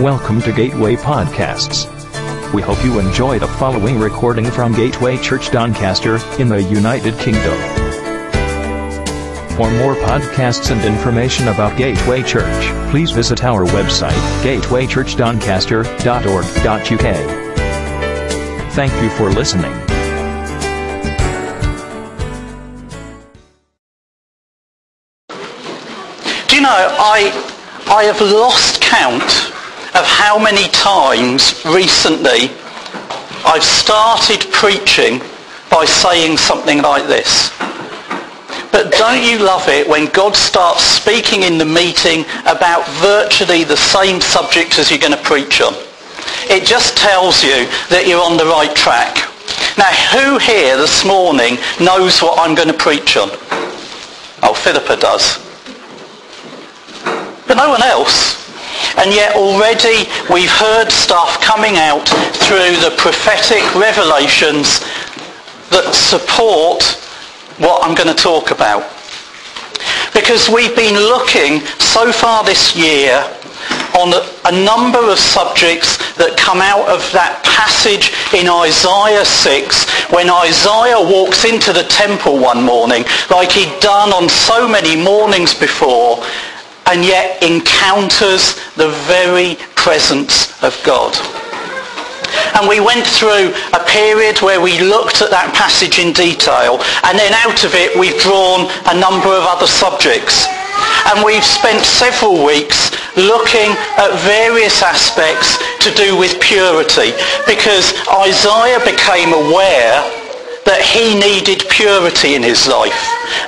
Welcome to Gateway Podcasts. We hope you enjoy the following recording from Gateway Church Doncaster in the United Kingdom. For more podcasts and information about Gateway Church, please visit our website, gatewaychurchdoncaster.org.uk. Thank you for listening. Do you know, I, I have lost count of how many times recently I've started preaching by saying something like this. But don't you love it when God starts speaking in the meeting about virtually the same subject as you're going to preach on? It just tells you that you're on the right track. Now, who here this morning knows what I'm going to preach on? Oh, Philippa does. But no one else. And yet already we've heard stuff coming out through the prophetic revelations that support what I'm going to talk about. Because we've been looking so far this year on a number of subjects that come out of that passage in Isaiah 6 when Isaiah walks into the temple one morning like he'd done on so many mornings before and yet encounters the very presence of God. And we went through a period where we looked at that passage in detail and then out of it we've drawn a number of other subjects. And we've spent several weeks looking at various aspects to do with purity because Isaiah became aware that he needed purity in his life.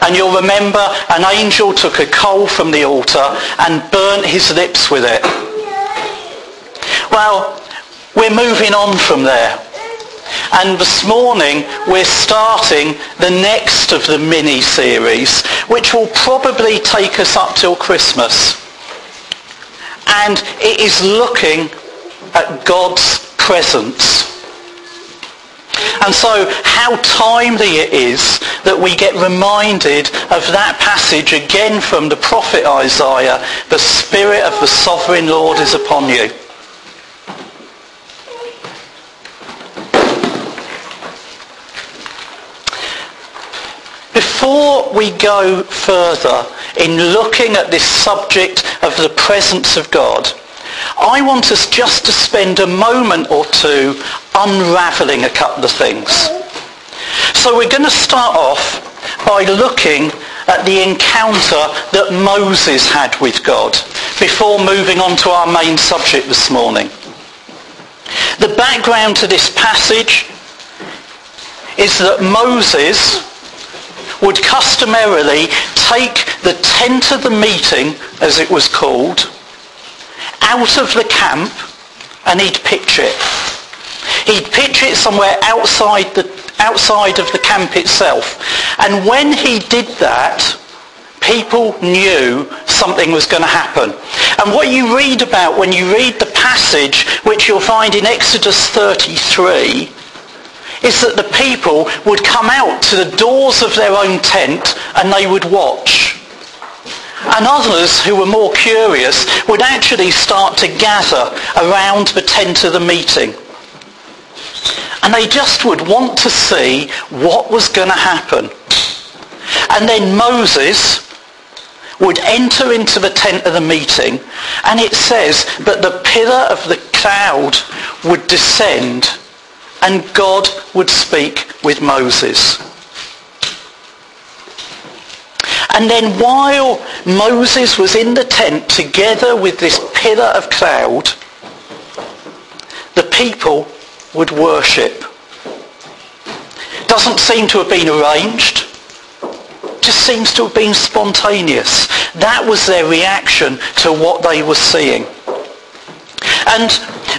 And you'll remember an angel took a coal from the altar and burnt his lips with it. Well, we're moving on from there. And this morning we're starting the next of the mini-series, which will probably take us up till Christmas. And it is looking at God's presence. And so how timely it is that we get reminded of that passage again from the prophet Isaiah, the Spirit of the Sovereign Lord is upon you. Before we go further in looking at this subject of the presence of God, I want us just to spend a moment or two unraveling a couple of things. So we're going to start off by looking at the encounter that Moses had with God before moving on to our main subject this morning. The background to this passage is that Moses would customarily take the tent of the meeting, as it was called, out of the camp and he'd pitch it. He'd pitch it somewhere outside, the, outside of the camp itself. And when he did that, people knew something was going to happen. And what you read about when you read the passage, which you'll find in Exodus 33, is that the people would come out to the doors of their own tent and they would watch. And others who were more curious would actually start to gather around the tent of the meeting. And they just would want to see what was going to happen. And then Moses would enter into the tent of the meeting and it says that the pillar of the cloud would descend and God would speak with Moses. And then while Moses was in the tent together with this pillar of cloud, the people would worship. Doesn't seem to have been arranged. Just seems to have been spontaneous. That was their reaction to what they were seeing. And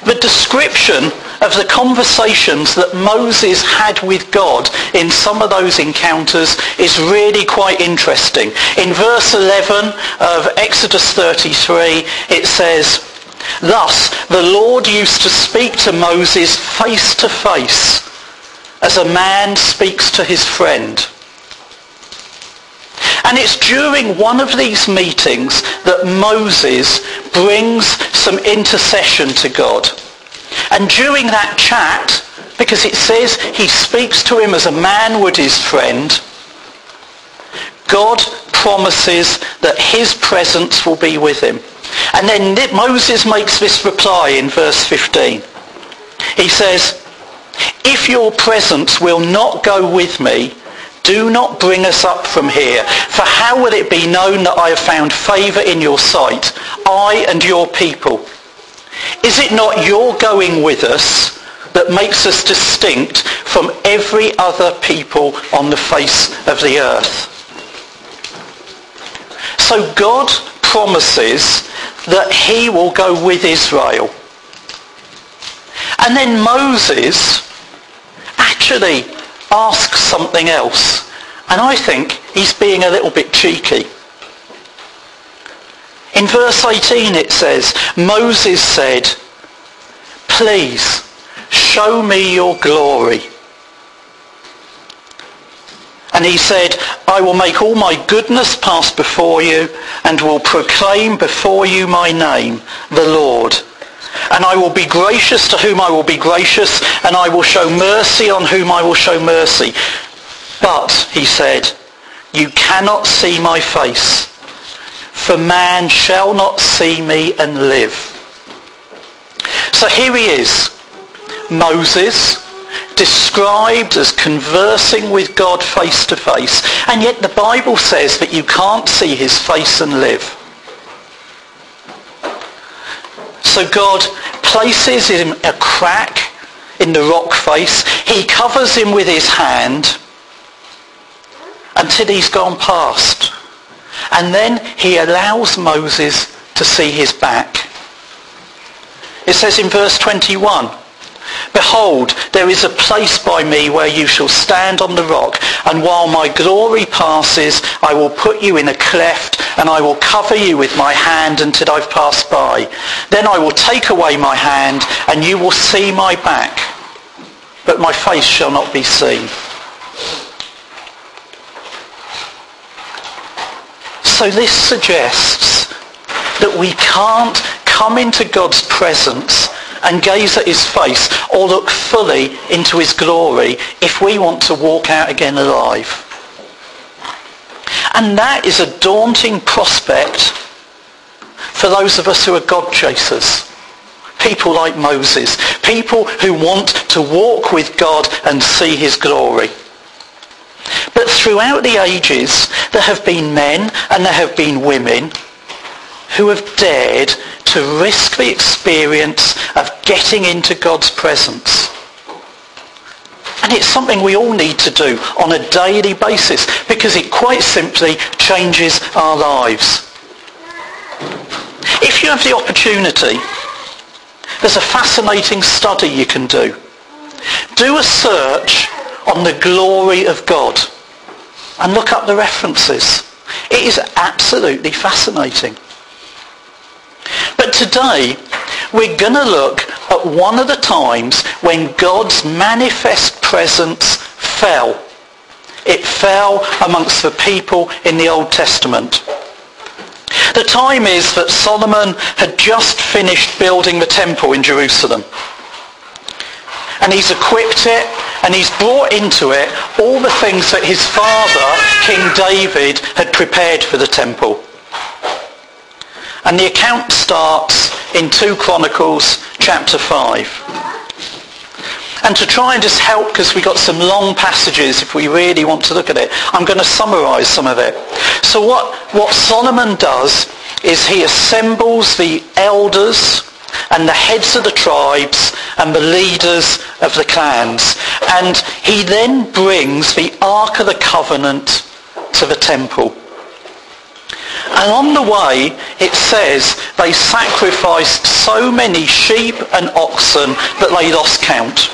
the description of the conversations that Moses had with God in some of those encounters is really quite interesting. In verse 11 of Exodus 33, it says, Thus the Lord used to speak to Moses face to face as a man speaks to his friend. And it's during one of these meetings that Moses brings some intercession to God. And during that chat, because it says he speaks to him as a man would his friend, God promises that his presence will be with him. And then Moses makes this reply in verse 15. He says, if your presence will not go with me, do not bring us up from here. For how will it be known that I have found favour in your sight, I and your people? Is it not your going with us that makes us distinct from every other people on the face of the earth? So God promises that he will go with Israel. And then Moses actually asks something else. And I think he's being a little bit cheeky. In verse 18 it says, Moses said, please show me your glory. And he said, I will make all my goodness pass before you and will proclaim before you my name, the Lord. And I will be gracious to whom I will be gracious, and I will show mercy on whom I will show mercy. But, he said, you cannot see my face, for man shall not see me and live. So here he is, Moses, described as conversing with God face to face, and yet the Bible says that you can't see his face and live. So God places him a crack in the rock face. He covers him with his hand until he's gone past. And then he allows Moses to see his back. It says in verse 21, Behold, there is a place by me where you shall stand on the rock, and while my glory passes, I will put you in a cleft, and I will cover you with my hand until I've passed by. Then I will take away my hand, and you will see my back, but my face shall not be seen. So this suggests that we can't come into God's presence and gaze at his face or look fully into his glory if we want to walk out again alive. And that is a daunting prospect for those of us who are God chasers. People like Moses. People who want to walk with God and see his glory. But throughout the ages, there have been men and there have been women who have dared to risk the experience of getting into God's presence. And it's something we all need to do on a daily basis because it quite simply changes our lives. If you have the opportunity, there's a fascinating study you can do. Do a search on the glory of God and look up the references. It is absolutely fascinating. But today, we're going to look at one of the times when God's manifest presence fell. It fell amongst the people in the Old Testament. The time is that Solomon had just finished building the temple in Jerusalem. And he's equipped it and he's brought into it all the things that his father, King David, had prepared for the temple. And the account starts in 2 Chronicles chapter 5. And to try and just help, because we've got some long passages if we really want to look at it, I'm going to summarize some of it. So what, what Solomon does is he assembles the elders and the heads of the tribes and the leaders of the clans. And he then brings the Ark of the Covenant to the temple. And on the way, it says they sacrificed so many sheep and oxen that they lost count.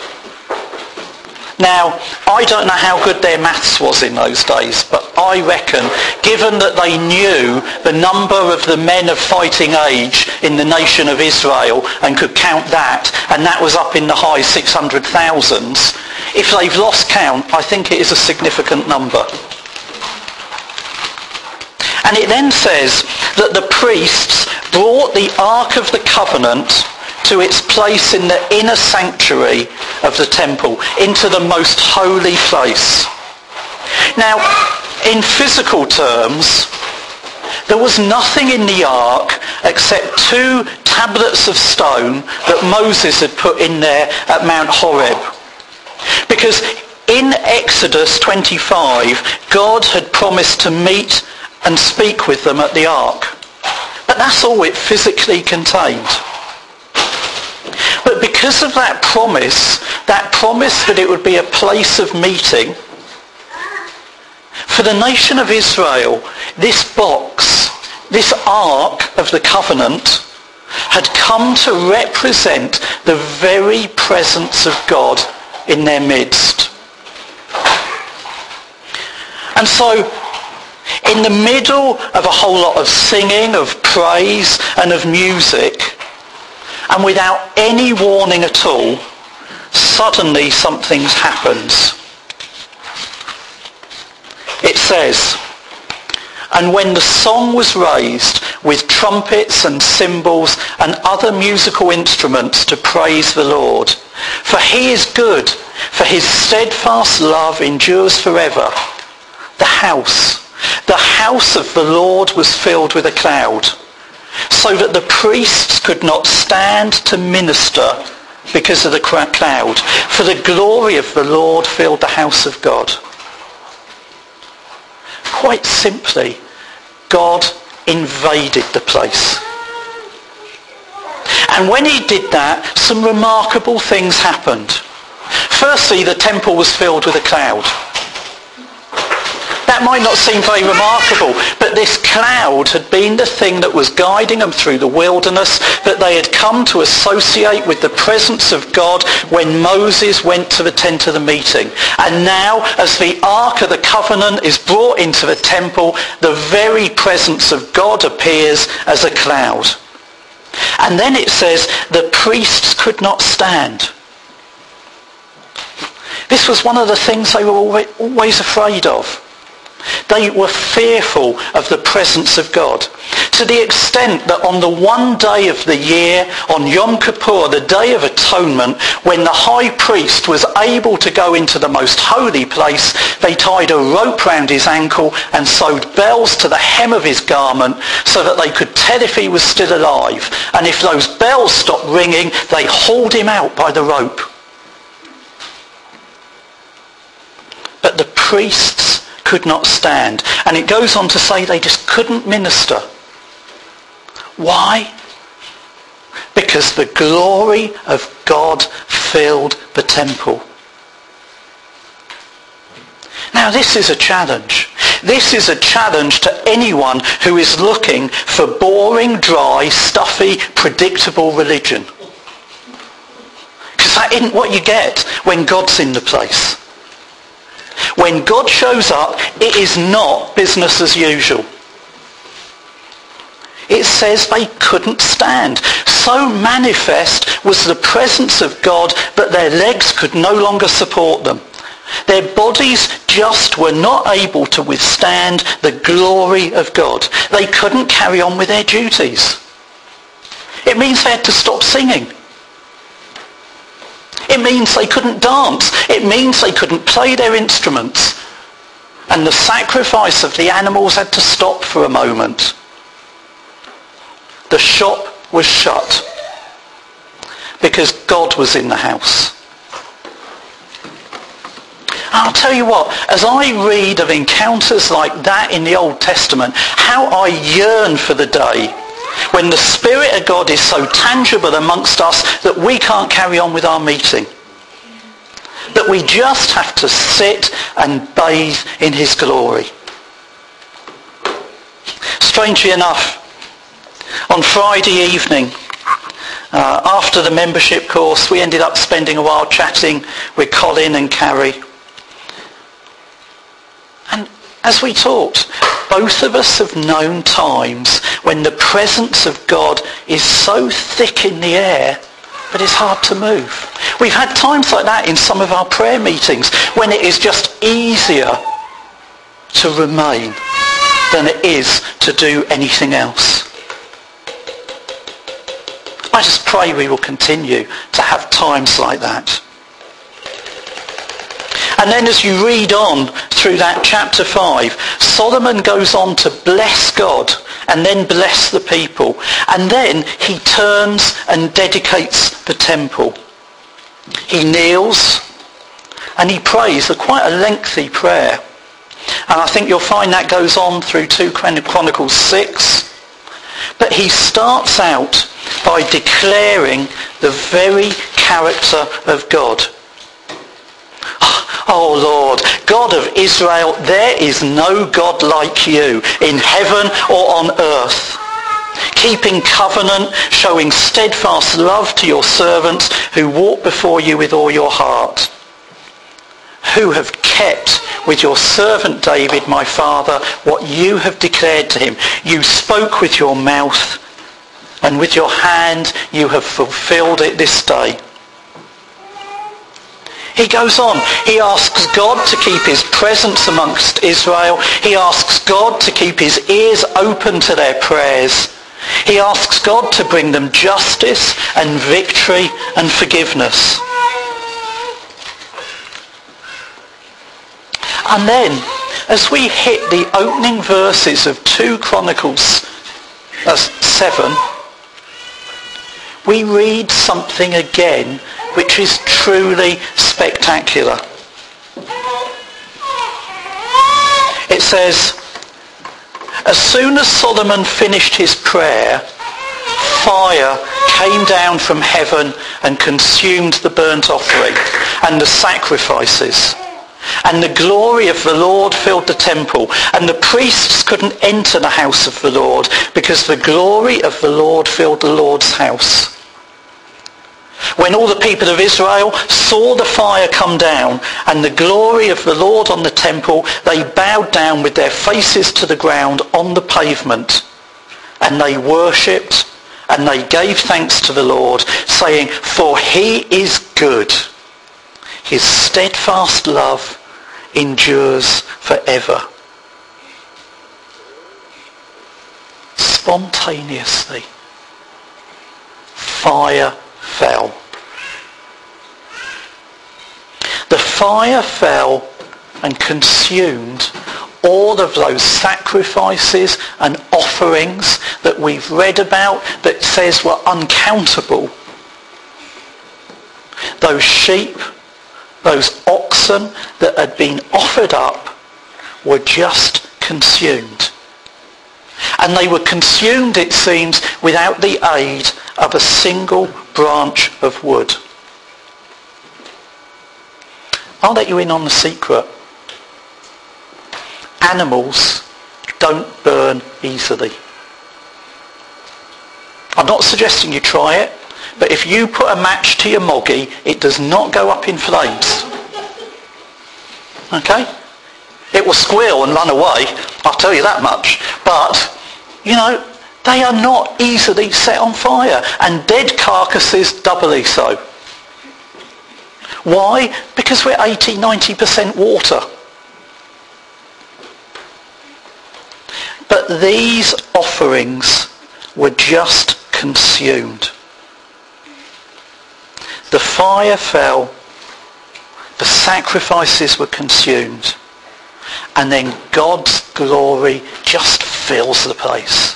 Now, I don't know how good their maths was in those days, but I reckon, given that they knew the number of the men of fighting age in the nation of Israel and could count that, and that was up in the high 600,000s, if they've lost count, I think it is a significant number. And it then says that the priests brought the Ark of the Covenant to its place in the inner sanctuary of the temple, into the most holy place. Now, in physical terms, there was nothing in the ark except two tablets of stone that Moses had put in there at Mount Horeb. Because in Exodus 25, God had promised to meet and speak with them at the ark. But that's all it physically contained. But because of that promise, that promise that it would be a place of meeting, for the nation of Israel, this box, this ark of the covenant, had come to represent the very presence of God in their midst. And so, in the middle of a whole lot of singing, of praise and of music, and without any warning at all, suddenly something happens. It says, and when the song was raised with trumpets and cymbals and other musical instruments to praise the Lord, for he is good, for his steadfast love endures forever, the house, the house of the Lord was filled with a cloud so that the priests could not stand to minister because of the cloud. For the glory of the Lord filled the house of God. Quite simply, God invaded the place. And when he did that, some remarkable things happened. Firstly, the temple was filled with a cloud. That might not seem very remarkable, but this cloud had been the thing that was guiding them through the wilderness, that they had come to associate with the presence of God when Moses went to the tent of the meeting. And now, as the Ark of the Covenant is brought into the temple, the very presence of God appears as a cloud. And then it says the priests could not stand. This was one of the things they were always afraid of. They were fearful of the presence of God to the extent that on the one day of the year, on Yom Kippur, the Day of Atonement, when the high priest was able to go into the most holy place, they tied a rope round his ankle and sewed bells to the hem of his garment so that they could tell if he was still alive. And if those bells stopped ringing, they hauled him out by the rope. But the priests could not stand. And it goes on to say they just couldn't minister. Why? Because the glory of God filled the temple. Now this is a challenge. This is a challenge to anyone who is looking for boring, dry, stuffy, predictable religion. Because that isn't what you get when God's in the place. When God shows up, it is not business as usual. It says they couldn't stand. So manifest was the presence of God that their legs could no longer support them. Their bodies just were not able to withstand the glory of God. They couldn't carry on with their duties. It means they had to stop singing. It means they couldn't dance. It means they couldn't play their instruments. And the sacrifice of the animals had to stop for a moment. The shop was shut because God was in the house. I'll tell you what, as I read of encounters like that in the Old Testament, how I yearn for the day when the Spirit of God is so tangible amongst us that we can't carry on with our meeting. That we just have to sit and bathe in his glory. Strangely enough, on Friday evening, uh, after the membership course, we ended up spending a while chatting with Colin and Carrie. And as we talked, both of us have known times when the presence of God is so thick in the air but it's hard to move. We've had times like that in some of our prayer meetings when it is just easier to remain. than it is to do anything else. I just pray we will continue to have times like that. And then as you read on through that chapter 5, Solomon goes on to bless God and then bless the people. And then he turns and dedicates the temple. He kneels and he prays a quite a lengthy prayer. And I think you'll find that goes on through 2 Chronicles 6. But he starts out by declaring the very character of God. Oh Lord, God of Israel, there is no God like you in heaven or on earth. Keeping covenant, showing steadfast love to your servants who walk before you with all your heart. Who have kept with your servant David, my father, what you have declared to him. You spoke with your mouth and with your hand you have fulfilled it this day. He goes on. He asks God to keep his presence amongst Israel. He asks God to keep his ears open to their prayers. He asks God to bring them justice and victory and forgiveness. And then, as we hit the opening verses of 2 Chronicles uh, 7, we read something again which is truly spectacular. It says, as soon as Solomon finished his prayer, fire came down from heaven and consumed the burnt offering and the sacrifices. And the glory of the Lord filled the temple. And the priests couldn't enter the house of the Lord because the glory of the Lord filled the Lord's house. When all the people of Israel saw the fire come down and the glory of the Lord on the temple, they bowed down with their faces to the ground on the pavement. And they worshipped and they gave thanks to the Lord, saying, For he is good. His steadfast love endures forever. Spontaneously, fire fell. The fire fell and consumed all of those sacrifices and offerings that we've read about that says were uncountable. Those sheep, those oxen that had been offered up were just consumed. And they were consumed, it seems, without the aid of a single branch of wood. I'll let you in on the secret. Animals don't burn easily. I'm not suggesting you try it, but if you put a match to your moggy, it does not go up in flames. Okay? It will squeal and run away, I'll tell you that much. But, you know, they are not easily set on fire, and dead carcasses doubly so. Why? Because we're 80, 90% water. But these offerings were just consumed. The fire fell, the sacrifices were consumed, and then God's glory just fills the place.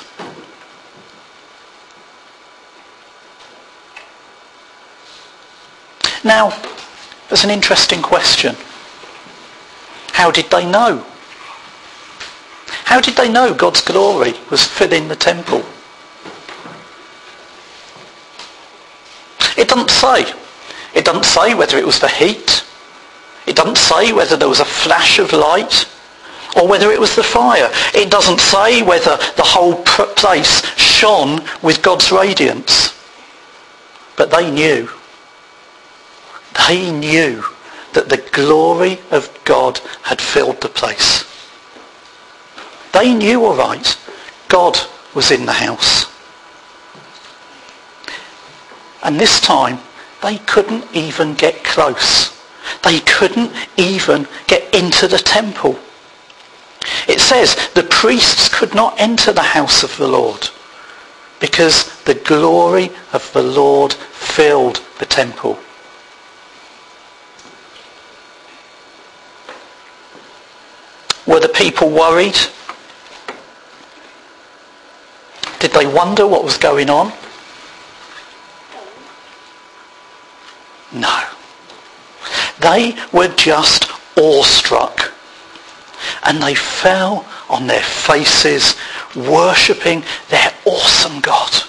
Now, there's an interesting question. How did they know? How did they know God's glory was filling the temple? It doesn't say. It doesn't say whether it was the heat. It doesn't say whether there was a flash of light or whether it was the fire. It doesn't say whether the whole place shone with God's radiance. But they knew. They knew that the glory of God had filled the place. They knew all right God was in the house. And this time they couldn't even get close. They couldn't even get into the temple. It says the priests could not enter the house of the Lord because the glory of the Lord filled the temple. Were the people worried? Did they wonder what was going on? No. They were just awestruck. And they fell on their faces, worshipping their awesome God.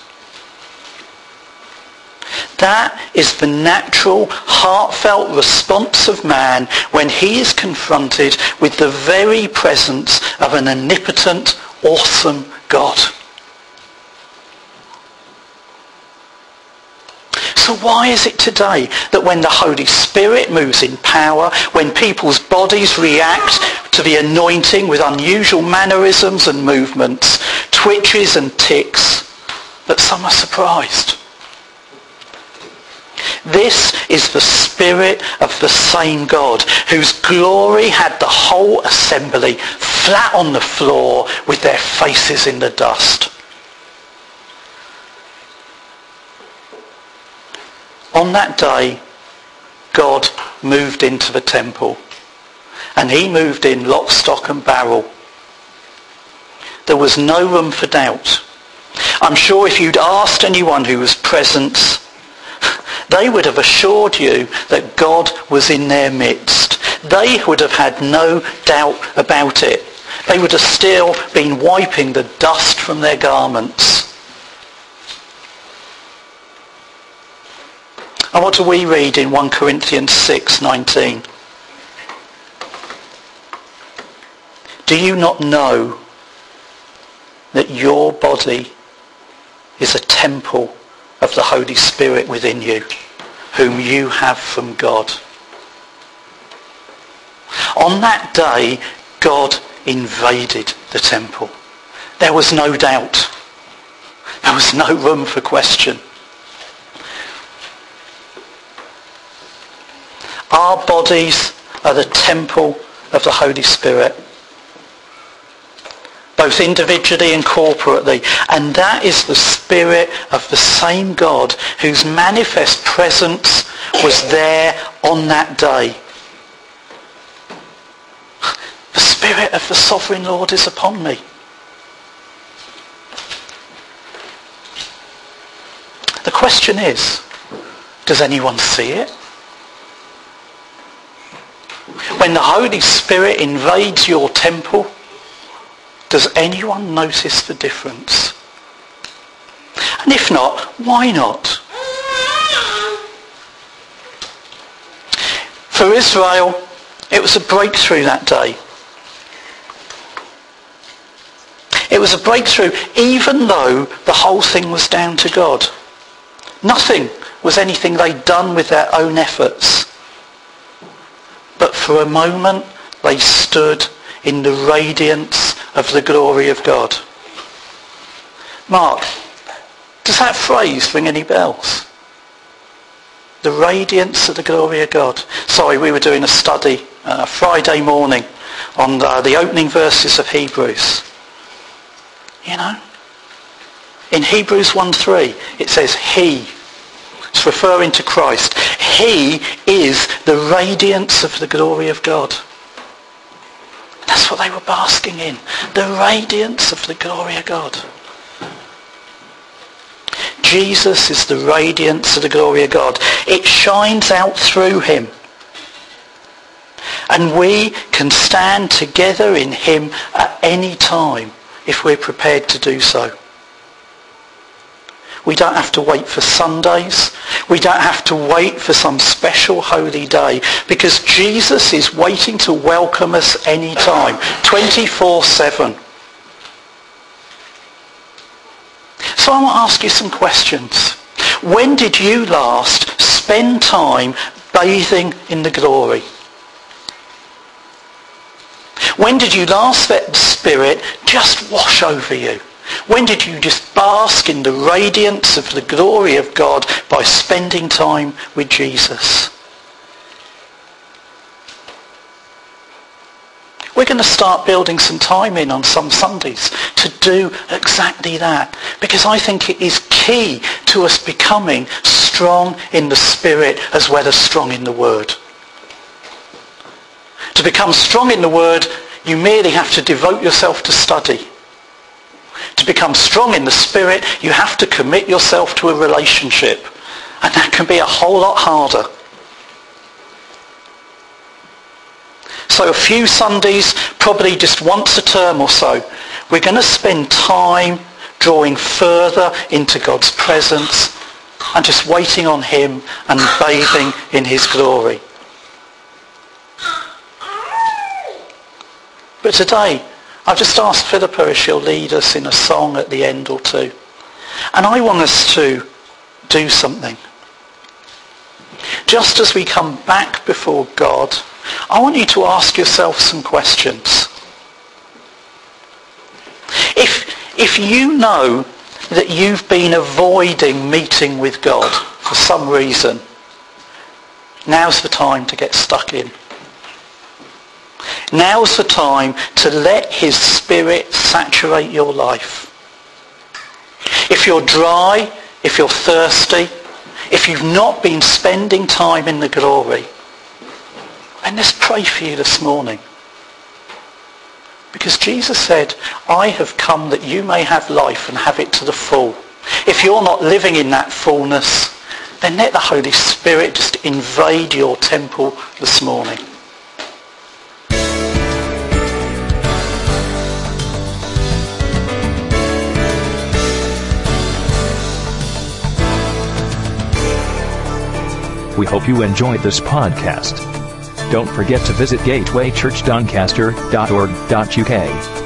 That is the natural, heartfelt response of man when he is confronted with the very presence of an omnipotent, awesome God. So why is it today that when the Holy Spirit moves in power, when people's bodies react to the anointing with unusual mannerisms and movements, twitches and ticks, that some are surprised? This is the Spirit of the same God, whose glory had the whole assembly flat on the floor with their faces in the dust. On that day, God moved into the temple. And he moved in lock, stock and barrel. There was no room for doubt. I'm sure if you'd asked anyone who was present, they would have assured you that God was in their midst. They would have had no doubt about it. They would have still been wiping the dust from their garments. And what do we read in 1 Corinthians 6:19? Do you not know that your body is a temple of the Holy Spirit within you, whom you have from God? On that day, God invaded the temple. There was no doubt. There was no room for question. Our bodies are the temple of the Holy Spirit, both individually and corporately. And that is the Spirit of the same God whose manifest presence was there on that day. The Spirit of the Sovereign Lord is upon me. The question is, does anyone see it? When the Holy Spirit invades your temple, does anyone notice the difference? And if not, why not? For Israel, it was a breakthrough that day. It was a breakthrough even though the whole thing was down to God. Nothing was anything they'd done with their own efforts. But for a moment they stood in the radiance of the glory of God. Mark, does that phrase ring any bells? The radiance of the glory of God. Sorry, we were doing a study uh, Friday morning on uh, the opening verses of Hebrews. You know? In Hebrews 1.3 it says, He it's referring to Christ. He is the radiance of the glory of God. What they were basking in. The radiance of the glory of God. Jesus is the radiance of the glory of God. It shines out through him. And we can stand together in him at any time if we're prepared to do so. We don't have to wait for Sundays. We don't have to wait for some special holy day because Jesus is waiting to welcome us anytime, 24-7. So I want to ask you some questions. When did you last spend time bathing in the glory? When did you last let the Spirit just wash over you? When did you just bask in the radiance of the glory of God by spending time with Jesus? We're going to start building some time in on some Sundays to do exactly that. Because I think it is key to us becoming strong in the Spirit as well as strong in the Word. To become strong in the Word, you merely have to devote yourself to study. To become strong in the Spirit, you have to commit yourself to a relationship. And that can be a whole lot harder. So a few Sundays, probably just once a term or so, we're going to spend time drawing further into God's presence and just waiting on him and bathing in his glory. But today, I've just asked Philippa if she'll lead us in a song at the end or two. And I want us to do something. Just as we come back before God, I want you to ask yourself some questions. If, if you know that you've been avoiding meeting with God for some reason, now's the time to get stuck in. Now's the time to let his spirit saturate your life. If you're dry, if you're thirsty, if you've not been spending time in the glory, then let's pray for you this morning. Because Jesus said, I have come that you may have life and have it to the full. If you're not living in that fullness, then let the Holy Spirit just invade your temple this morning. We hope you enjoyed this podcast. Don't forget to visit gatewaychurchdoncaster.org.uk